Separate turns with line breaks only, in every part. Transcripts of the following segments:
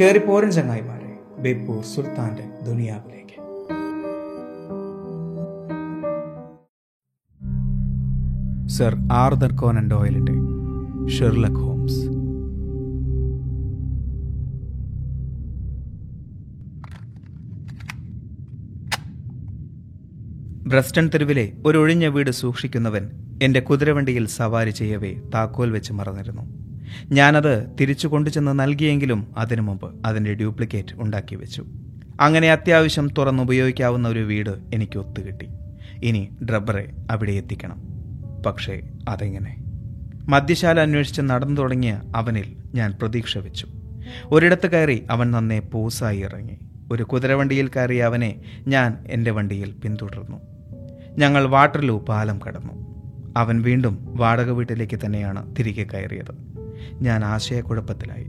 കയറി പോരൻ ചങ്ങായിമാരെ ബേപ്പൂർ സുൽത്താന്റെ ദുനിയാവിലേക്ക്. സർ ആർദർ കോനൻ ഡോയലിന്റെ ഷെർലക് ഹോംസ്. ബ്രസ്റ്റൺ തെരുവിലെ ഒരു ഒഴിഞ്ഞ വീട് സൂക്ഷിക്കുന്നവൻ എന്റെ കുതിരവണ്ടിയിൽ സവാരി ചെയ്യവേ താക്കോൽ വെച്ച് മറന്നിരുന്നു. ഞാനത് തിരിച്ചു കൊണ്ടുചെന്ന് നൽകിയെങ്കിലും അതിനു മുമ്പ് അതിന്റെ ഡ്യൂപ്ലിക്കേറ്റ് ഉണ്ടാക്കി വെച്ചു. അങ്ങനെ അത്യാവശ്യം തുറന്നുപയോഗിക്കാവുന്ന ഒരു വീട് എനിക്ക് ഒത്തുകിട്ടി. ഇനി ഡ്രബറെ അവിടെ എത്തിക്കണം. പക്ഷേ അതെങ്ങനെ? മദ്യശാല അന്വേഷിച്ച് നടന്നു തുടങ്ങിയ അവനിൽ ഞാൻ പ്രതീക്ഷ വെച്ചു. ഒരിടത്ത് കയറി അവൻ നന്നെ പൂസായി ഇറങ്ങി. ഒരു കുതിരവണ്ടിയിൽ കയറിയ അവനെ ഞാൻ എന്റെ വണ്ടിയിൽ പിന്തുടർന്നു. ഞങ്ങൾ വാട്ടർലൂ പാലം കടന്നു. അവൻ വീണ്ടും വാടക വീട്ടിലേക്ക് തന്നെയാണ് തിരികെ കയറിയത്. ഞാൻ ആശയക്കുഴപ്പത്തിലായി.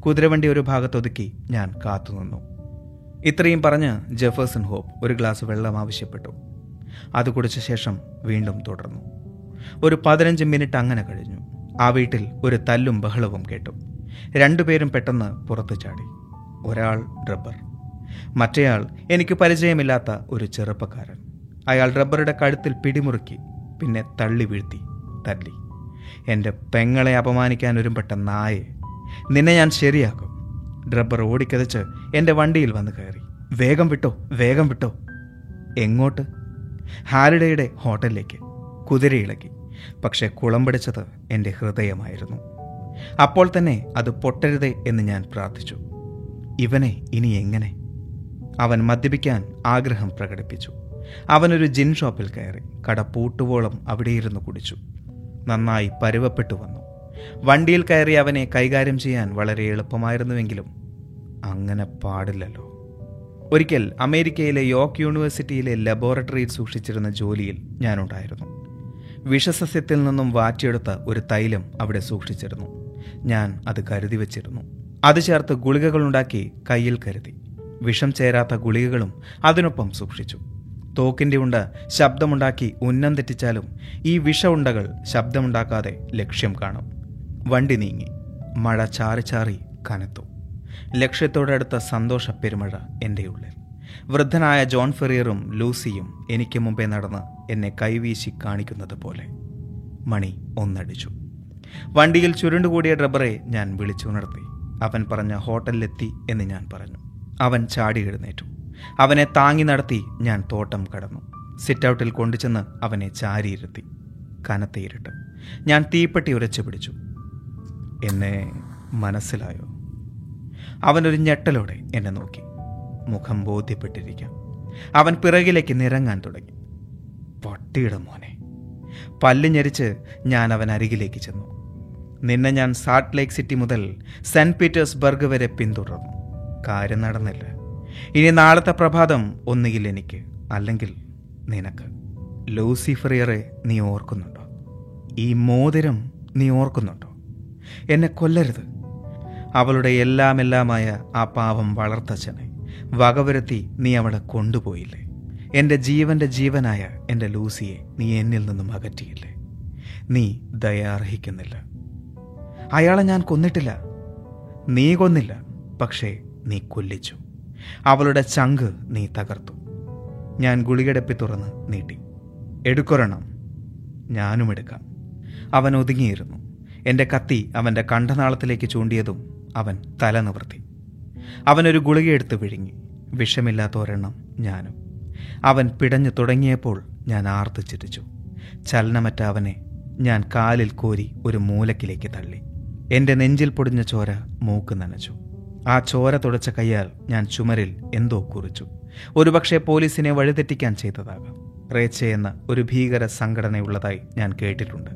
കുതിരവണ്ടി ഒരു ഭാഗത്തൊതുക്കി ഞാൻ കാത്തുനിന്നു ഇത്രയും പറഞ്ഞ് ജെഫേഴ്സൺ ഹോപ്പ് ഒരു ഗ്ലാസ് വെള്ളം ആവശ്യപ്പെട്ടു. അത് കുടിച്ച ശേഷം വീണ്ടും തുടർന്നു. ഒരു പതിനഞ്ച് മിനിറ്റ് അങ്ങനെ കഴിഞ്ഞു. ആ വീട്ടിൽ ഒരു തല്ലും ബഹളവും കേട്ടു. രണ്ടുപേരും പെട്ടെന്ന് പുറത്തു ചാടി. ഒരാൾ റബ്ബർ. മറ്റേയാൾ എനിക്ക് പരിചയമില്ലാത്ത ഒരു ചെറുപ്പക്കാരൻ. അയാൾ റബ്ബറുടെ കഴുത്തിൽ പിടിമുറുക്കി പിന്നെ തള്ളി വീഴ്ത്തി തല്ലി. എന്റെ പെങ്ങളെ അപമാനിക്കാൻ ഒരുമ്പെട്ട നായെ. നിന്നെ ഞാൻ ശരിയാക്കും. ഡ്രബ്ബർ ഓടിക്കതച്ച് എന്റെ വണ്ടിയിൽ വന്ന് കയറി. വേഗം വിട്ടോ വേഗം വിട്ടോ. എങ്ങോട്ട്? ഹാരിഡയുടെ ഹോട്ടലിലേക്ക്. കുതിരയിളക്കി പക്ഷെ കുളം എന്റെ ഹൃദയമായിരുന്നു. അപ്പോൾ തന്നെ അത് പൊട്ടരുതേ എന്ന് ഞാൻ പ്രാർത്ഥിച്ചു. ഇവനെ ഇനി എങ്ങനെ? അവൻ മദ്യപിക്കാൻ ആഗ്രഹം പ്രകടിപ്പിച്ചു. അവനൊരു ജിൻ ഷോപ്പിൽ കയറി. കട പൂട്ടുവോളം അവിടെയിരുന്നു കുടിച്ചു. നന്നായി പരുവപ്പെട്ടു വന്നു. വണ്ടിയിൽ കയറി അവനെ കൈകാര്യം ചെയ്യാൻ വളരെ എളുപ്പമായിരുന്നുവെങ്കിലും അങ്ങനെ പാടില്ലല്ലോ. ഒരിക്കൽ അമേരിക്കയിലെ യോർക്ക് യൂണിവേഴ്സിറ്റിയിലെ ലബോറട്ടറിയിൽ സൂക്ഷിച്ചിരുന്ന ജോലിയിൽ ഞാനുണ്ടായിരുന്നു. വിഷസസ്യത്തിൽ നിന്നും വാറ്റിയെടുത്ത ഒരു തൈലം അവിടെ സൂക്ഷിച്ചിരുന്നു. ഞാൻ അത് കരുതി വച്ചിരുന്നു. അത് ചേർത്ത് ഗുളികകളുണ്ടാക്കി കയ്യിൽ കരുതി. വിഷം ചേരാത്ത ഗുളികകളും അതിനൊപ്പം സൂക്ഷിച്ചു. തോക്കിന്റെ ഉണ്ട ശബ്ദമുണ്ടാക്കി ഉന്നം തെറ്റിച്ചാലും ഈ വിഷ ഉണ്ടകൾ ശബ്ദമുണ്ടാക്കാതെ ലക്ഷ്യം കാണും. വണ്ടി നീങ്ങി മഴ ചാറി ചാറി കനത്തു. ലക്ഷ്യത്തോടടുത്ത സന്തോഷ പെരുമഴ എന്റെ ഉള്ളിൽ. വൃദ്ധനായ ജോൺ ഫെറിയറും ലൂസിയും എനിക്ക് മുമ്പേ നടന്ന് എന്നെ കൈവീശി കാണിക്കുന്നത് പോലെ. മണി ഒന്നടിച്ചു. വണ്ടിയിൽ ചുരുണ്ടുകൂടിയ ഡ്രബറെ ഞാൻ വിളിച്ചുണർത്തി. അവൻ പറഞ്ഞ ഹോട്ടലിലെത്തി എന്ന് ഞാൻ പറഞ്ഞു. അവൻ ചാടി എഴുന്നേറ്റു. അവനെ താങ്ങി നടത്തി ഞാൻ തോട്ടം കടന്നു. സിറ്റൗട്ടിൽ കൊണ്ടുചെന്ന് അവനെ ചാരിയിരുത്തി. കനത്ത ഇരുട്ട്. ഞാൻ തീപ്പെട്ടി ഉരച്ചു പിടിച്ചു. എന്നെ മനസ്സിലായോ? അവനൊരു ഞെട്ടലോടെ എന്നെ നോക്കി. മുഖം ബോധ്യപ്പെട്ടിരിക്കാം. അവൻ പിറകിലേക്ക് നിരങ്ങാൻ തുടങ്ങി. പട്ടിയുടെ മോനെ. പല്ല് ഞെരിച്ച് ഞാൻ അവൻ അരികിലേക്ക് ചെന്നു. നിന്നെ ഞാൻ സാൾട്ട് ലേക്ക് സിറ്റി മുതൽ സെന്റ് പീറ്റേഴ്സ്ബർഗ് വരെ പിന്തുടർന്നു. കാര്യം നടന്നില്ല. ഇനി നാളത്തെ പ്രഭാതം ഒന്നുകിൽ എനിക്ക് അല്ലെങ്കിൽ നിനക്ക്. ലൂസിഫറിയറെ നീ ഓർക്കുന്നുണ്ടോ? ഈ മോതിരം നീ ഓർക്കുന്നുണ്ടോ? എന്നെ കൊല്ലരുത്. അവളുടെ എല്ലാമെല്ലാമായ ആ പാവം വളർത്തച്ഛനെ വകവരുത്തി നീ അവളെ കൊണ്ടുപോയില്ലേ? എന്റെ ജീവന്റെ ജീവനായ എന്റെ ലൂസിയെ നീ എന്നിൽ നിന്നും അകറ്റിയില്ലേ? നീ ദയ അർഹിക്കുന്നില്ല. അയാളെ ഞാൻ കൊന്നിട്ടില്ല. നീ കൊന്നില്ല പക്ഷേ നീ കൊല്ലിച്ചു. അവളുടെ ചങ്ക് നീ തകർത്തു. ഞാൻ ഗുളികടപ്പി തുറന്ന് നീട്ടി. എടുക്കൊരെണ്ണം ഞാനും എടുക്കാം. അവൻ ഒതുങ്ങിയിരുന്നു. എന്റെ കത്തി അവന്റെ കണ്ഠനാളത്തിലേക്ക് ചൂണ്ടിയതും അവൻ തല നിവർത്തി. അവനൊരു ഗുളികയെടുത്ത് വിഴുങ്ങി. വിഷമില്ലാത്ത ഒരെണ്ണം ഞാനും. അവൻ പിടഞ്ഞു തുടങ്ങിയപ്പോൾ ഞാൻ ആർത്തു ചിരിച്ചു. ചലനമറ്റ അവനെ ഞാൻ കാലിൽ കോരി ഒരു മൂലക്കിലേക്ക് തള്ളി. എന്റെ നെഞ്ചിൽ പൊടിഞ്ഞ ചോര മൂക്ക് നനച്ചു. ആ ചോര തുടച്ച കയ്യാൽ ഞാൻ ചുമരിൽ എന്തോ കുറിച്ചു. ഒരുപക്ഷെ പോലീസിനെ വഴിതെറ്റിക്കാൻ ചെയ്തതാകാം. റേച്ച എന്ന ഒരു ഭീകര സംഘടനയുള്ളതായി ഞാൻ കേട്ടിട്ടുണ്ട്.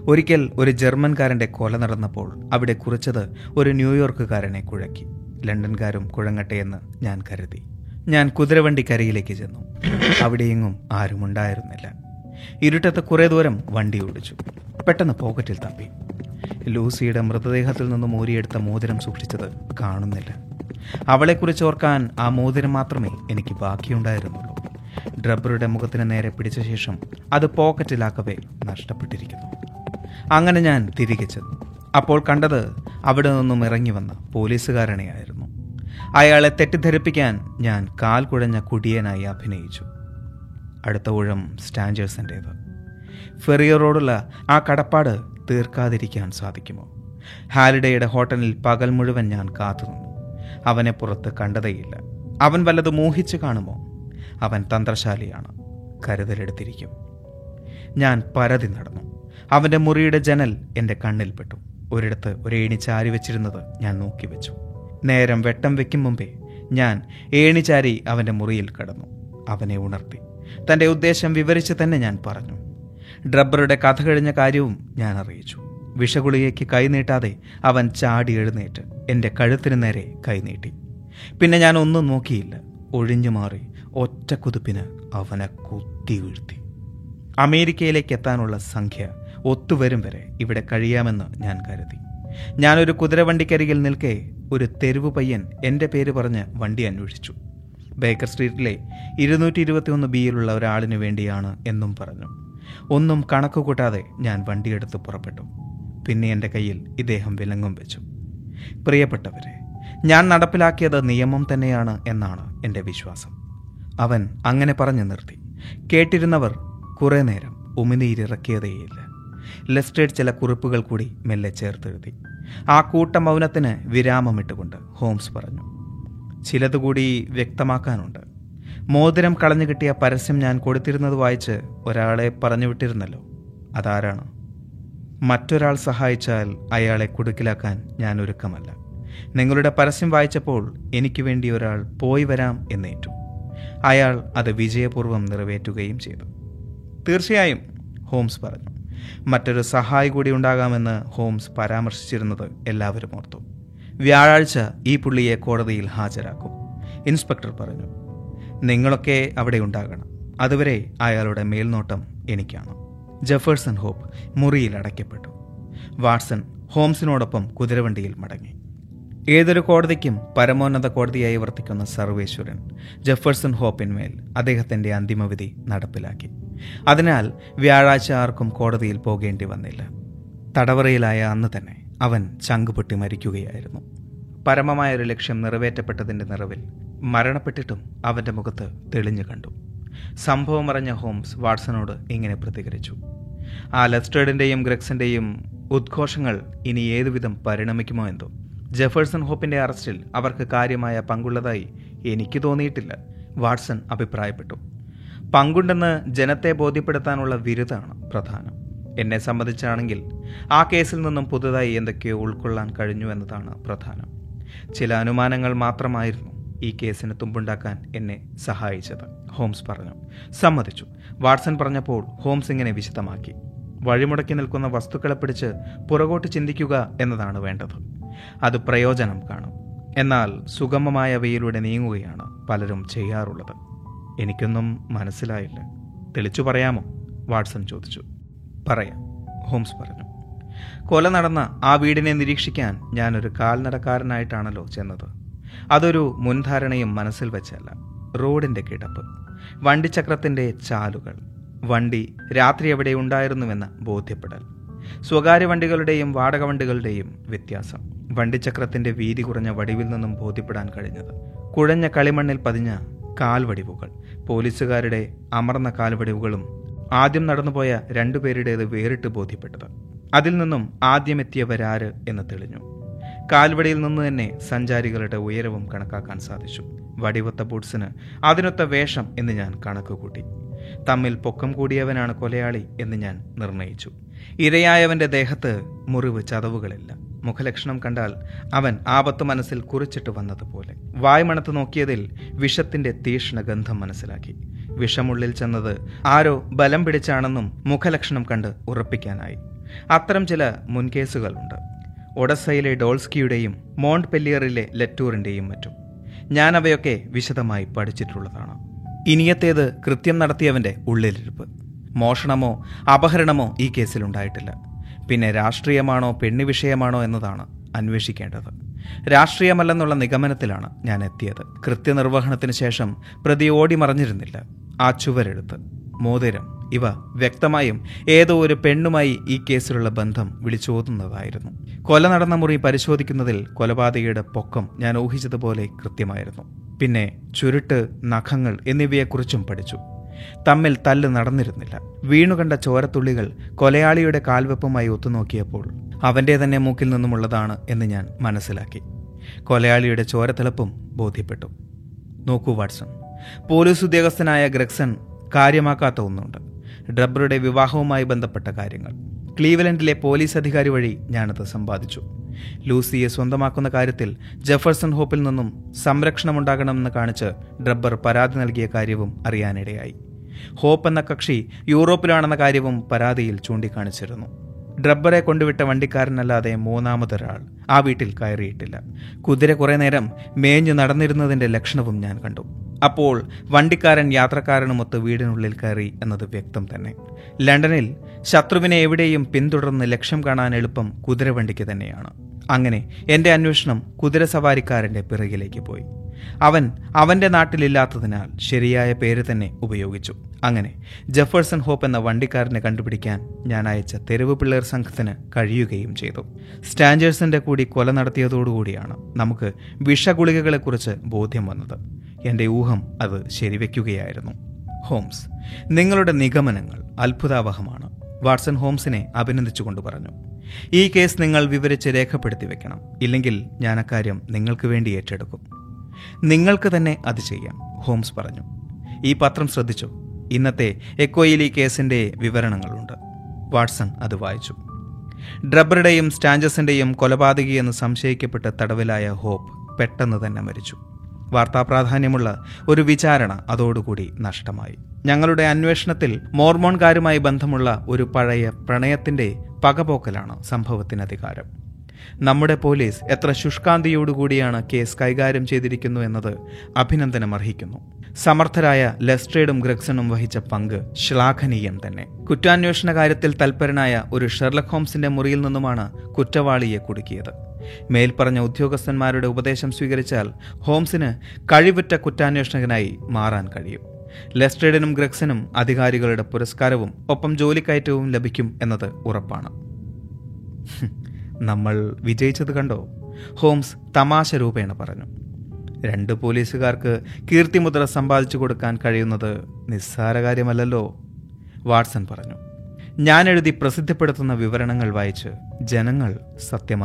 ഒരിക്കൽ ഒരു ജർമ്മൻകാരന്റെ കൊല നടന്നപ്പോൾ അവിടെ കുറിച്ചത് ഒരു ന്യൂയോർക്കുകാരനെ കുഴക്കി. ലണ്ടൻകാരും കുഴങ്ങട്ടെ എന്ന് ഞാൻ കരുതി. ഞാൻ കുതിരവണ്ടി കുതിരവണ്ടിക്കരയിലേക്ക് ചെന്നു. അവിടെയെങ്ങും ആരുമുണ്ടായിരുന്നില്ല. ഇരുട്ടത്ത് കുറേ ദൂരം വണ്ടി ഓടിച്ചു. പെട്ടെന്ന് പോക്കറ്റിൽ തപ്പി. ലൂസിയുടെ മൃതദേഹത്തിൽ നിന്നും മോരിയെടുത്ത മോതിരം സൂക്ഷിച്ചത് കാണുന്നില്ല. അവളെക്കുറിച്ച് ഓർക്കാൻ ആ മോതിരം മാത്രമേ എനിക്ക് ബാക്കിയുണ്ടായിരുന്നുള്ളൂ. ഡ്രബറുടെ മുഖത്തിന് നേരെ പിടിച്ച ശേഷം അത് പോക്കറ്റിലാക്കവേ നഷ്ടപ്പെട്ടിരിക്കുന്നു. അങ്ങനെ ഞാൻ തിരികെ ചെന്നു. അപ്പോൾ കണ്ടത് അവിടെ നിന്നും ഇറങ്ങി വന്ന പോലീസുകാരനെയായിരുന്നു. അയാളെ തെറ്റിദ്ധരിപ്പിക്കാൻ ഞാൻ കാൽ കുഴഞ്ഞ കുടിയനായി അഭിനയിച്ചു. അടുത്ത ഊഴം സ്റ്റാൻജേഴ്സിന്റേത് ഫെറിയറോടുള്ള ആ കടപ്പാട് തീർക്കാതിരിക്കാൻ സാധിക്കുമോ? ഹാലിഡേയുടെ ഹോട്ടലിൽ പകൽ മുഴുവൻ ഞാൻ കാത്തുനിന്നു അവനെ പുറത്ത് കണ്ടതേയില്ല. അവൻ വല്ലത് മോഹിച്ച് കാണുമോ? അവൻ തന്ത്രശാലിയാണ്. കരുതലെടുത്തിരിക്കും. ഞാൻ പരതി നടന്നു. അവന്റെ മുറിയുടെ ജനൽ എന്റെ കണ്ണിൽപ്പെട്ടു ഒരിടത്ത് ഒരു ഏണി ചാരി വെച്ചിരുന്നത് ഞാൻ നോക്കി വെച്ചു. നേരം വെട്ടം വെക്കും മുമ്പേ ഞാൻ ഏണിചാരി അവന്റെ മുറിയിൽ കടന്നു. അവനെ ഉണർത്തി. തന്റെ ഉദ്ദേശം വിവരിച്ച് തന്നെ ഞാൻ പറഞ്ഞു. ഡ്രബറുടെ കഥ കഴിഞ്ഞ കാര്യവും ഞാൻ അറിയിച്ചു. വിഷഗുളികയ്ക്ക് കൈനീട്ടാതെ അവൻ ചാടി എഴുന്നേറ്റ് എന്റെ കഴുത്തിന് നേരെ കൈനീട്ടി പിന്നെ ഞാൻ ഒന്നും നോക്കിയില്ല. ഒഴിഞ്ഞു മാറി ഒറ്റ കുതിപ്പിന് അവനെ കുത്തി വീഴ്ത്തി. അമേരിക്കയിലേക്ക് എത്താനുള്ള സംഖ്യ ഒത്തുവരും വരെ ഇവിടെ കഴിയാമെന്ന് ഞാൻ കരുതി. ഞാനൊരു കുതിരവണ്ടിക്കരികിൽ നിൽക്കെ ഒരു തെരുവ് പയ്യൻ എന്റെ പേര് പറഞ്ഞ് വണ്ടി അന്വേഷിച്ചു. ബേക്കർ സ്ട്രീറ്റിലെ ഇരുന്നൂറ്റി ഇരുപത്തിയൊന്ന് ബിയിലുള്ള ഒരാളിനു വേണ്ടിയാണ് എന്നും പറഞ്ഞു. ഒന്നും കണക്കുകൂട്ടാതെ ഞാൻ വണ്ടിയെടുത്ത് പുറപ്പെട്ടു. പിന്നെ എന്റെ കയ്യിൽ ഇദ്ദേഹം വിലങ്ങും വെച്ചു. പ്രിയപ്പെട്ടവരെ ഞാൻ നടപ്പിലാക്കിയത് നിയമം തന്നെയാണ് എന്നാണ് എന്റെ വിശ്വാസം. അവൻ അങ്ങനെ പറഞ്ഞു നിർത്തി. കേട്ടിരുന്നവർ കുറേ നേരം ഉമിനീരിറക്കിയതേയില്ല. ലെസ്റ്റേഡ് ചില കുറിപ്പുകൾ കൂടി മെല്ലെ ചേർത്തെഴുതി. ആ കൂട്ട മൗനത്തിന് വിരാമമിട്ടുകൊണ്ട് ഹോംസ് പറഞ്ഞു. ചിലതുകൂടി വ്യക്തമാക്കാനുണ്ട്. മോതിരം കളഞ്ഞു കിട്ടിയ പരസ്യം ഞാൻ കൊടുത്തിരുന്നത് വായിച്ച് ഒരാളെ പറഞ്ഞു വിട്ടിരുന്നല്ലോ അതാരാണ്? മറ്റൊരാൾ സഹായിച്ചാൽ അയാളെ കുടുക്കിലാക്കാൻ ഞാൻ ഒരുക്കമല്ല. നിങ്ങളുടെ പരസ്യം വായിച്ചപ്പോൾ എനിക്ക് വേണ്ടി ഒരാൾ പോയി വരാം എന്നേറ്റു. അയാൾ അത് വിജയപൂർവം നിറവേറ്റുകയും ചെയ്തു. തീർച്ചയായും ഹോംസ് പറഞ്ഞു. മറ്റൊരു സഹായി കൂടി ഉണ്ടാകാമെന്ന് ഹോംസ് പരാമർശിച്ചിരുന്നത് എല്ലാവരും ഓർത്തു. വ്യാഴാഴ്ച ഈ പുള്ളിയെ കോടതിയിൽ ഹാജരാക്കും. ഇൻസ്പെക്ടർ പറഞ്ഞു. നിങ്ങളൊക്കെ അവിടെ ഉണ്ടാകണം. അതുവരെ അയാളുടെ മേൽനോട്ടം എനിക്കാണ് ജഫേഴ്സൺ ഹോപ്പ് മുറിയിൽ അടയ്ക്കപ്പെട്ടു. വാട്സൺ ഹോംസിനോടൊപ്പം കുതിരവണ്ടിയിൽ മടങ്ങി. ഏതൊരു കോടതിക്കും പരമോന്നത കോടതിയായി വർത്തിക്കുന്ന സർവേശ്വരൻ ജെഫേഴ്സൺ ഹോപ്പിന്മേൽ അദ്ദേഹത്തിന്റെ അന്തിമവിധി നടപ്പിലാക്കി. അതിനാൽ വ്യാഴാഴ്ച ആർക്കും കോടതിയിൽ പോകേണ്ടി വന്നില്ല. തടവറയിലായ അന്ന് തന്നെ അവൻ ചങ്കുപൊട്ടി മരിക്കുകയായിരുന്നു. പരമമായൊരു ലക്ഷ്യം നിറവേറ്റപ്പെട്ടതിന്റെ നിറവിൽ മരണപ്പെട്ടിട്ടും അവന്റെ മുഖത്ത് തെളിഞ്ഞു കണ്ടു. സംഭവം അറിഞ്ഞ ഹോംസ് വാട്സണോട് ഇങ്ങനെ പ്രതികരിച്ചു. ആ ലെസ്റ്റേഡിന്റെയും ഗ്രെക്സിന്റെയും ഉദ്ഘോഷങ്ങൾ ഇനി ഏതുവിധം പരിണമിക്കുമോ എന്തോ. ജെഫേഴ്സൺ ഹോപ്പിന്റെ അറസ്റ്റിൽ അവർക്ക് കാര്യമായ പങ്കുള്ളതായി എനിക്ക് തോന്നിയിട്ടില്ല. വാട്സൺ അഭിപ്രായപ്പെട്ടു. പങ്കുണ്ടെന്ന് ജനത്തെ ബോധ്യപ്പെടുത്താനുള്ള വിരുദാണ് പ്രധാനം. എന്നെ സംബന്ധിച്ചാണെങ്കിൽ ആ കേസിൽ നിന്നും പുതുതായി എന്തൊക്കെയോ ഉൾക്കൊള്ളാൻ കഴിഞ്ഞു എന്നതാണ് പ്രധാനം. ചില അനുമാനങ്ങൾ മാത്രമായിരുന്നു ഈ കേസിന് തുമ്പുണ്ടാക്കാൻ എന്നെ സഹായിച്ചത്. ഹോംസ് പറഞ്ഞു. സമ്മതിച്ചു. വാട്സൺ പറഞ്ഞപ്പോൾ ഹോംസ് ഇങ്ങനെ വിശദമാക്കി. വഴിമുടക്കി നിൽക്കുന്ന വസ്തുക്കളെ പിടിച്ച് പുറകോട്ട് ചിന്തിക്കുക എന്നതാണ് വേണ്ടത്. അത് പ്രയോജനം കാണും. എന്നാൽ സുഗമമായ നീങ്ങുകയാണ് പലരും ചെയ്യാറുള്ളത്. എനിക്കൊന്നും മനസ്സിലായില്ല. തെളിച്ചു പറയാമോ? വാട്സൺ ചോദിച്ചു. പറയാം. ഹോംസ് പറഞ്ഞു. കൊല നടന്ന ആ വീടിനെ നിരീക്ഷിക്കാൻ ഞാനൊരു കാൽനടക്കാരനായിട്ടാണല്ലോ ചെന്നത്. അതൊരു മുൻധാരണയും മനസ്സിൽ വെച്ചല്ല. റോഡിന്റെ കിടപ്പ് വണ്ടിച്ചക്രത്തിന്റെ ചാലുകൾ വണ്ടി രാത്രി എവിടെ ഉണ്ടായിരുന്നുവെന്ന ബോധ്യപ്പെടൽ സ്വകാര്യ വണ്ടികളുടെയും വാടക വണ്ടികളുടെയും വ്യത്യാസം വണ്ടിച്ചക്രത്തിന്റെ വീതി കുറഞ്ഞ വടിവിൽ നിന്നും ബോധ്യപ്പെടാൻ കഴിഞ്ഞത് കുഴഞ്ഞ കളിമണ്ണിൽ പതിഞ്ഞ കാൽവടിവുകൾ പോലീസുകാരുടെ അമർന്ന കാൽവടിവുകളും ആദ്യം നടന്നുപോയ രണ്ടുപേരുടേത് വേറിട്ട് ബോധ്യപ്പെട്ടത്. അതിൽ നിന്നും ആദ്യമെത്തിയവരാര് എന്ന് തെളിഞ്ഞു. കാൽവടിയിൽ നിന്ന് തന്നെ സഞ്ചാരികളുടെ ഉയരവും കണക്കാക്കാൻ സാധിച്ചു. വടിവത്ത ബൂട്ട്സിന് അതിനൊത്ത വേഷം എന്ന് ഞാൻ കണക്ക് കൂട്ടി. തമ്മിൽ പൊക്കം കൂടിയവനാണ് കൊലയാളി എന്ന് ഞാൻ നിർണയിച്ചു. ഇരയായവന്റെ ദേഹത്ത് മുറിവ് ചതവുകളില്ല. മുഖലക്ഷണം കണ്ടാൽ അവൻ ആപത്ത് മനസ്സിൽ കുറിച്ചിട്ട് വന്നതുപോലെ. വായ്മണത്ത് നോക്കിയതിൽ വിഷത്തിന്റെ തീഷ്ണ ഗന്ധം മനസ്സിലാക്കി. വിഷമുള്ളിൽ ചെന്നത് ആരോ ബലം പിടിച്ചാണെന്നും മുഖലക്ഷണം കണ്ട് ഉറപ്പിക്കാനായി. അത്തരം ചില മുൻകേസുകളുണ്ട്. ഒഡസയിലെ ഡോൾസ്കിയുടെയും മോണ്ട് പെല്ലിയറിലെ ലെറ്റൂറിന്റെയും മറ്റും. ഞാൻ അവയൊക്കെ വിശദമായി പഠിച്ചിട്ടുള്ളതാണ്. ഇനിയത്തേത് കൃത്യം നടത്തിയവന്റെ ഉള്ളിലിരിപ്പ്. മോഷണമോ അപഹരണമോ ഈ കേസിലുണ്ടായിട്ടില്ല പിന്നെ രാഷ്ട്രീയമാണോ പെണ്ണു വിഷയമാണോ എന്നതാണ് അന്വേഷിക്കേണ്ടത്. രാഷ്ട്രീയമല്ലെന്നുള്ള നിഗമനത്തിലാണ് ഞാൻ എത്തിയത് കൃത്യനിർവഹണത്തിന് ശേഷം പ്രതി ഓടി മറഞ്ഞിരുന്നില്ല ആ ചുവരെടുത്ത് മോതിരം. ഇവ വ്യക്തമായും ഏതോ ഒരു പെണ്ണുമായി ഈ കേസിലുള്ള ബന്ധം വിളിച്ചോതുന്നതായിരുന്നു. കൊല നടന്ന മുറി പരിശോധിക്കുന്നതിൽ കൊലപാതകയുടെ പൊക്കം ഞാൻ ഊഹിച്ചതുപോലെ കൃത്യമായിരുന്നു. പിന്നെ ചുരുട്ട് നഖങ്ങൾ എന്നിവയെക്കുറിച്ചും പഠിച്ചു. തമ്മിൽ തല്ല് നടന്നിരുന്നില്ല. വീണുകണ്ട ചോരത്തുള്ളികൾ കൊലയാളിയുടെ കാൽവെപ്പുമായി ഒത്തുനോക്കിയപ്പോൾ അവന്റെ തന്നെ മൂക്കിൽ നിന്നുമുള്ളതാണ് എന്ന് ഞാൻ മനസ്സിലാക്കി. കൊലയാളിയുടെ ചോരത്തിളപ്പും ബോധ്യപ്പെട്ടു. നോക്കൂ വാട്സൺ. പോലീസ് ഉദ്യോഗസ്ഥനായ ഗ്രക്സൺ കാര്യമാക്കാത്ത ഒന്നുണ്ട്. ഡ്രബറുടെ വിവാഹവുമായി ബന്ധപ്പെട്ട കാര്യങ്ങൾ. ക്ലീവലൻഡിലെ പോലീസ് അധികാരി വഴി ഞാനത് സമ്പാദിച്ചു. ലൂസിയെ സ്വന്തമാക്കുന്ന കാര്യത്തിൽ ജെഫേഴ്സൺ ഹോപ്പിൽ നിന്നും സംരക്ഷണമുണ്ടാകണമെന്ന് കാണിച്ച് ഡ്രബ്ബർ പരാതി നൽകിയ കാര്യവും അറിയാനിടയായി. ഹോപ്പ് എന്ന കക്ഷി യൂറോപ്പിലാണെന്ന കാര്യവും പരാതിയിൽ ചൂണ്ടിക്കാണിച്ചിരുന്നു. ഡ്രബ്ബറെ കൊണ്ടുവിട്ട വണ്ടിക്കാരനല്ലാതെ മൂന്നാമതൊരാൾ ആ വീട്ടിൽ കയറിയിട്ടില്ല. കുതിര കുറേ നേരം മേഞ്ഞു നടന്നിരുന്നതിന്റെ ലക്ഷണവും ഞാൻ കണ്ടു. അപ്പോൾ വണ്ടിക്കാരൻ യാത്രക്കാരനുമൊത്ത് വീടിനുള്ളിൽ കയറി എന്നത് വ്യക്തം തന്നെ. ലണ്ടനിൽ ശത്രുവിനെ എവിടെയും പിന്തുടർന്ന് ലക്ഷ്യം കാണാൻ എളുപ്പം കുതിരവണ്ടിക്ക് തന്നെയാണ്. അങ്ങനെ എന്റെ അന്വേഷണം കുതിര സവാരിക്കാരന്റെ പിറകിലേക്ക് പോയി. അവൻ അവന്റെ നാട്ടിലില്ലാത്തതിനാൽ ശരിയായ പേര് തന്നെ ഉപയോഗിച്ചു. അങ്ങനെ ജെഫേഴ്സൺ ഹോപ്പ് എന്ന വണ്ടിക്കാരനെ കണ്ടുപിടിക്കാൻ ഞാൻ അയച്ച തെരുവ് പിള്ളേർ സംഘത്തിന് കഴിയുകയും ചെയ്തു. സ്റ്റാൻജേഴ്സിന്റെ കൂടി കൊല നടത്തിയതോടുകൂടിയാണ് നമുക്ക് വിഷഗുളികകളെക്കുറിച്ച് ബോധ്യം വന്നത്. എന്റെ ഊഹം അത് ശരിവെക്കുകയായിരുന്നു. ഹോംസ് നിങ്ങളുടെ നിഗമനങ്ങൾ അത്ഭുതാവഹമാണ്. വാട്സൺ ഹോംസിനെ അഭിനന്ദിച്ചുകൊണ്ട് പറഞ്ഞു. ഈ കേസ് നിങ്ങൾ വിവരിച്ച് രേഖപ്പെടുത്തി വെക്കണം. ഇല്ലെങ്കിൽ ഞാൻ അക്കാര്യം നിങ്ങൾക്ക് വേണ്ടി ഏറ്റെടുക്കും. നിങ്ങൾക്ക് തന്നെ അത് ചെയ്യാം ഹോംസ് പറഞ്ഞു. ഈ പത്രം ശ്രദ്ധിച്ചു. ഇന്നത്തെ എക്കോയിലി ഈ കേസിന്റെ വിവരണങ്ങളുണ്ട്. വാട്സൺ അത് വായിച്ചു. ഡ്രബറുടെയും സ്റ്റാഞ്ചസിന്റെയും കൊലപാതകിയെന്ന് സംശയിക്കപ്പെട്ട് തടവിലായ ഹോപ്പ് പെട്ടെന്ന് തന്നെ മരിച്ചു. വാർത്താപ്രാധാന്യമുള്ള ഒരു വിചാരണ അതോടുകൂടി നഷ്ടമായി. ഞങ്ങളുടെ അന്വേഷണത്തിൽ മോർമോൺകാരുമായി ബന്ധമുള്ള ഒരു പഴയ പ്രണയത്തിന്റെ പകപോക്കലാണ് സംഭവത്തിന് അധികാരം നമ്മുടെ പോലീസ് എത്ര ശുഷ്കാന്തിയോടുകൂടിയാണ് കേസ് കൈകാര്യം ചെയ്തിരിക്കുന്നു എന്നത് അഭിനന്ദനം അർഹിക്കുന്നു സമർത്ഥരായ ലെസ്ട്രേഡും ഗ്രഗ്സണും വഹിച്ച പങ്ക് ശ്ലാഘനീയം തന്നെ. കുറ്റാന്വേഷണ കാര്യത്തിൽ തൽപരനായ ഒരു ഷെർലക് ഹോംസിന്റെ മുറിയിൽ നിന്നുമാണ് കുറ്റവാളിയെ കുടുക്കിയത്. മേൽപ്പറഞ്ഞ ഉദ്യോഗസ്ഥന്മാരുടെ ഉപദേശം സ്വീകരിച്ചാൽ ഹോംസിന് കഴിവുറ്റ കുറ്റാന്വേഷകനായി മാറാൻ കഴിയും. ലെസ്ട്രേഡിനും ഗ്രഗ്സിനും അധികാരികളുടെ പുരസ്കാരവും ഒപ്പം ജോലിക്കയറ്റവും ലഭിക്കും എന്നത് ഉറപ്പാണ്. നമ്മൾ വിജയിച്ചത് കണ്ടോ? ഹോംസ് തമാശ രൂപേണ പറഞ്ഞു. രണ്ട് പോലീസുകാർക്ക് കീർത്തിമുദ്ര സമ്പാദിച്ചു കൊടുക്കാൻ കഴിയുന്നത് നിസ്സാര കാര്യമല്ലല്ലോ. വാട്സൺ പറഞ്ഞു. ഞാൻ എഴുതി പ്രസിദ്ധപ്പെടുത്തുന്ന വിവരണങ്ങൾ വായിച്ച് ജനങ്ങൾ സത്യം